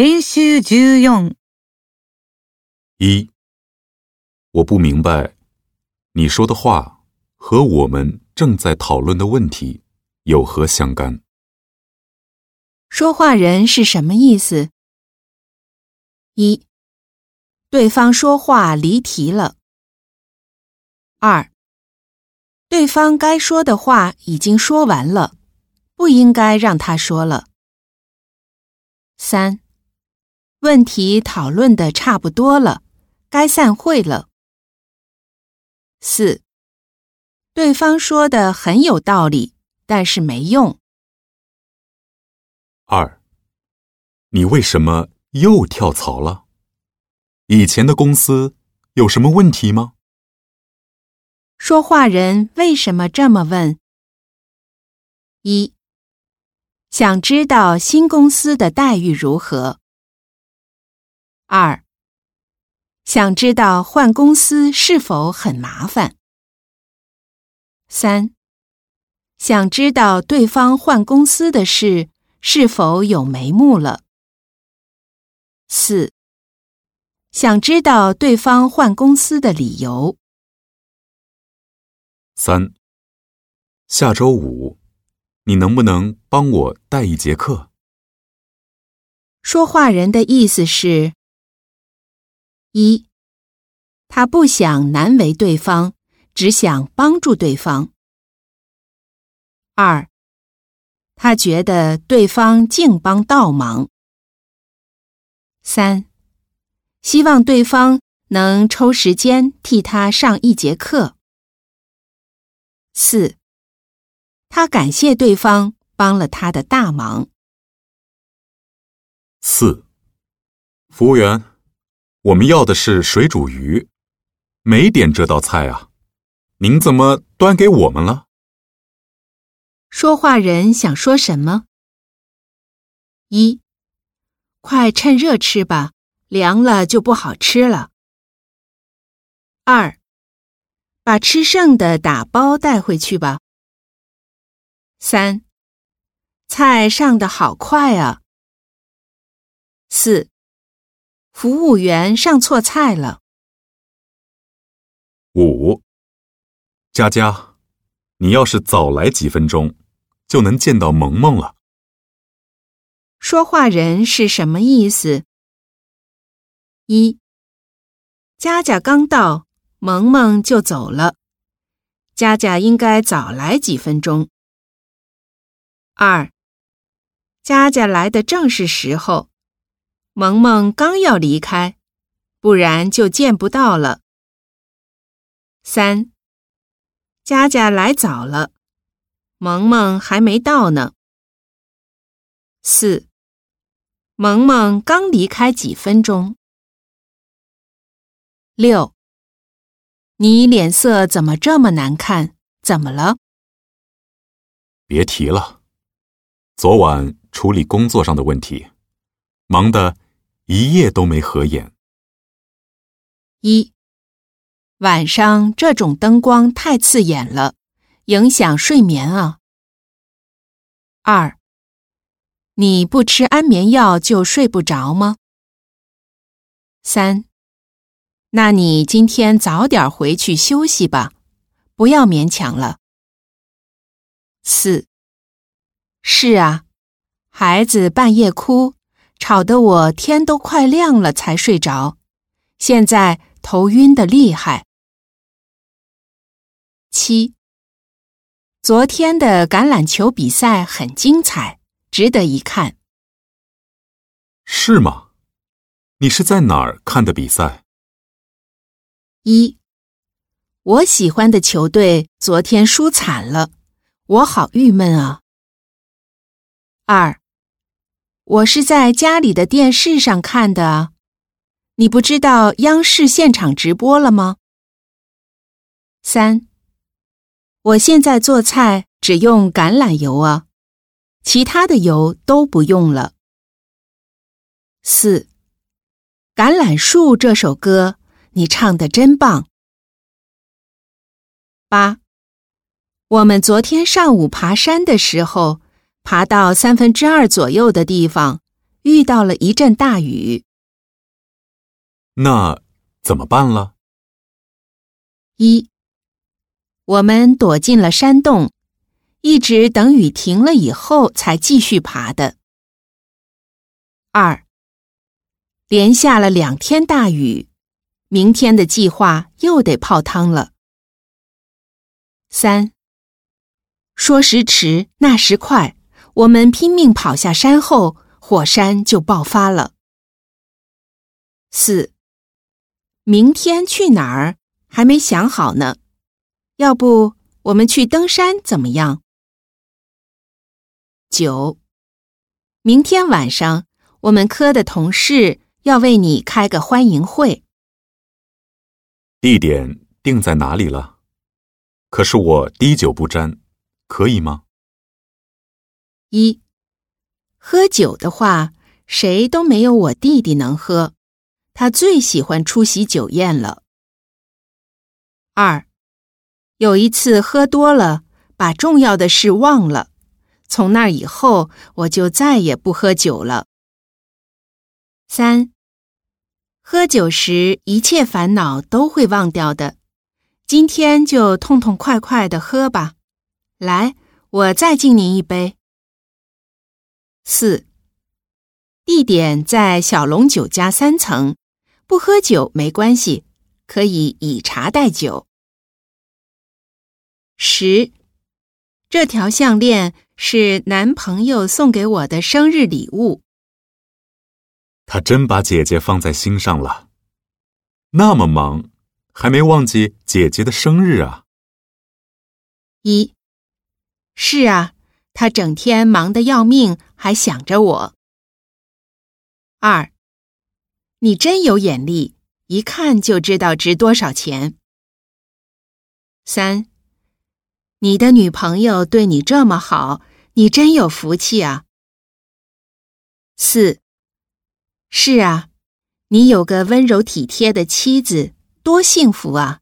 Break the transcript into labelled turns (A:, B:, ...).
A: 練習14
B: 一，我不明白，你说的话和我们正在讨论的问题有何相干？
C: 说话人是什么意思？一，对方说话离题了。二，对方该说的话已经说完了，不应该让他说了。三，问题讨论的差不多了，该散会了。四，对方说的很有道理，但是没用。
B: 二，你为什么又跳槽了？以前的公司有什么问题吗？
C: 说话人为什么这么问？一，想知道新公司的待遇如何。二，想知道换公司是否很麻烦。三，想知道对方换公司的事是否有眉目了。四，想知道对方换公司的理由。
B: 三，下周五，你能不能帮我带一节课？
C: 说话人的意思是：一，他不想难为对方，只想帮助对方；二，他觉得对方净帮倒忙；三，希望对方能抽时间替他上一节课；四，他感谢对方帮了他的大忙。
B: 四，服务员，我们要的是水煮鱼，没点这道菜啊，您怎么端给我们了？
C: 说话人想说什么？一，快趁热吃吧，凉了就不好吃了。二，把吃剩的打包带回去吧。三，菜上的好快啊。四，服务员上错菜了。
B: 五，佳佳，你要是早来几分钟，就能见到萌萌了。
C: 说话人是什么意思？一，佳佳刚到，萌萌就走了，佳佳应该早来几分钟。二，佳佳来的正是时候，萌萌刚要离开，不然就见不到了。三，佳佳来早了，萌萌还没到呢。四，萌萌刚离开几分钟。六，你脸色怎么这么难看？怎么了？
B: 别提了，昨晚处理工作上的问题，忙得一夜都没合眼。
C: 一，晚上这种灯光太刺眼了，影响睡眠啊。二，你不吃安眠药就睡不着吗？三，那你今天早点回去休息吧，不要勉强了。四，是啊，孩子半夜哭，吵得我天都快亮了才睡着，现在头晕的厉害。七，昨天的橄榄球比赛很精彩，值得一看。
B: 是吗？你是在哪儿看的比赛？
C: 一，我喜欢的球队昨天输惨了，我好郁闷啊。二，我是在家里的电视上看的，你不知道央视现场直播了吗？三，我现在做菜只用橄榄油啊，其他的油都不用了。四，《橄榄树》这首歌你唱的真棒。八，我们昨天上午爬山的时候，爬到三分之二左右的地方，遇到了一阵大雨。
B: 那怎么办了？
C: 一，我们躲进了山洞，一直等雨停了以后才继续爬的。二，连下了两天大雨，明天的计划又得泡汤了。三，说时迟，那时快，我们拼命跑下山后，火山就爆发了。四，明天去哪儿还没想好呢，要不我们去登山怎么样？九，明天晚上。我们科的同事要为你开个欢迎会，
B: 地点定在哪里了？可是我滴酒不沾，可以吗？
C: 一，喝酒的话，谁都没有我弟弟能喝，他最喜欢出席酒宴了。二，有一次喝多了，把重要的事忘了，从那以后我就再也不喝酒了。三，喝酒时一切烦恼都会忘掉的。今天就痛痛快快的喝吧。来，我再敬您一杯。四，地点在小龙酒家三层，不喝酒没关系，可以以茶代酒。十，这条项链是男朋友送给我的生日礼物。
B: 他真把姐姐放在心上了，那么忙，还没忘记姐姐的生日啊！
C: 一，是啊，他整天忙得要命，还想着我。二，你真有眼力，一看就知道值多少钱。三，你的女朋友对你这么好，你真有福气啊。四。是啊，你有个温柔体贴的妻子，多幸福啊！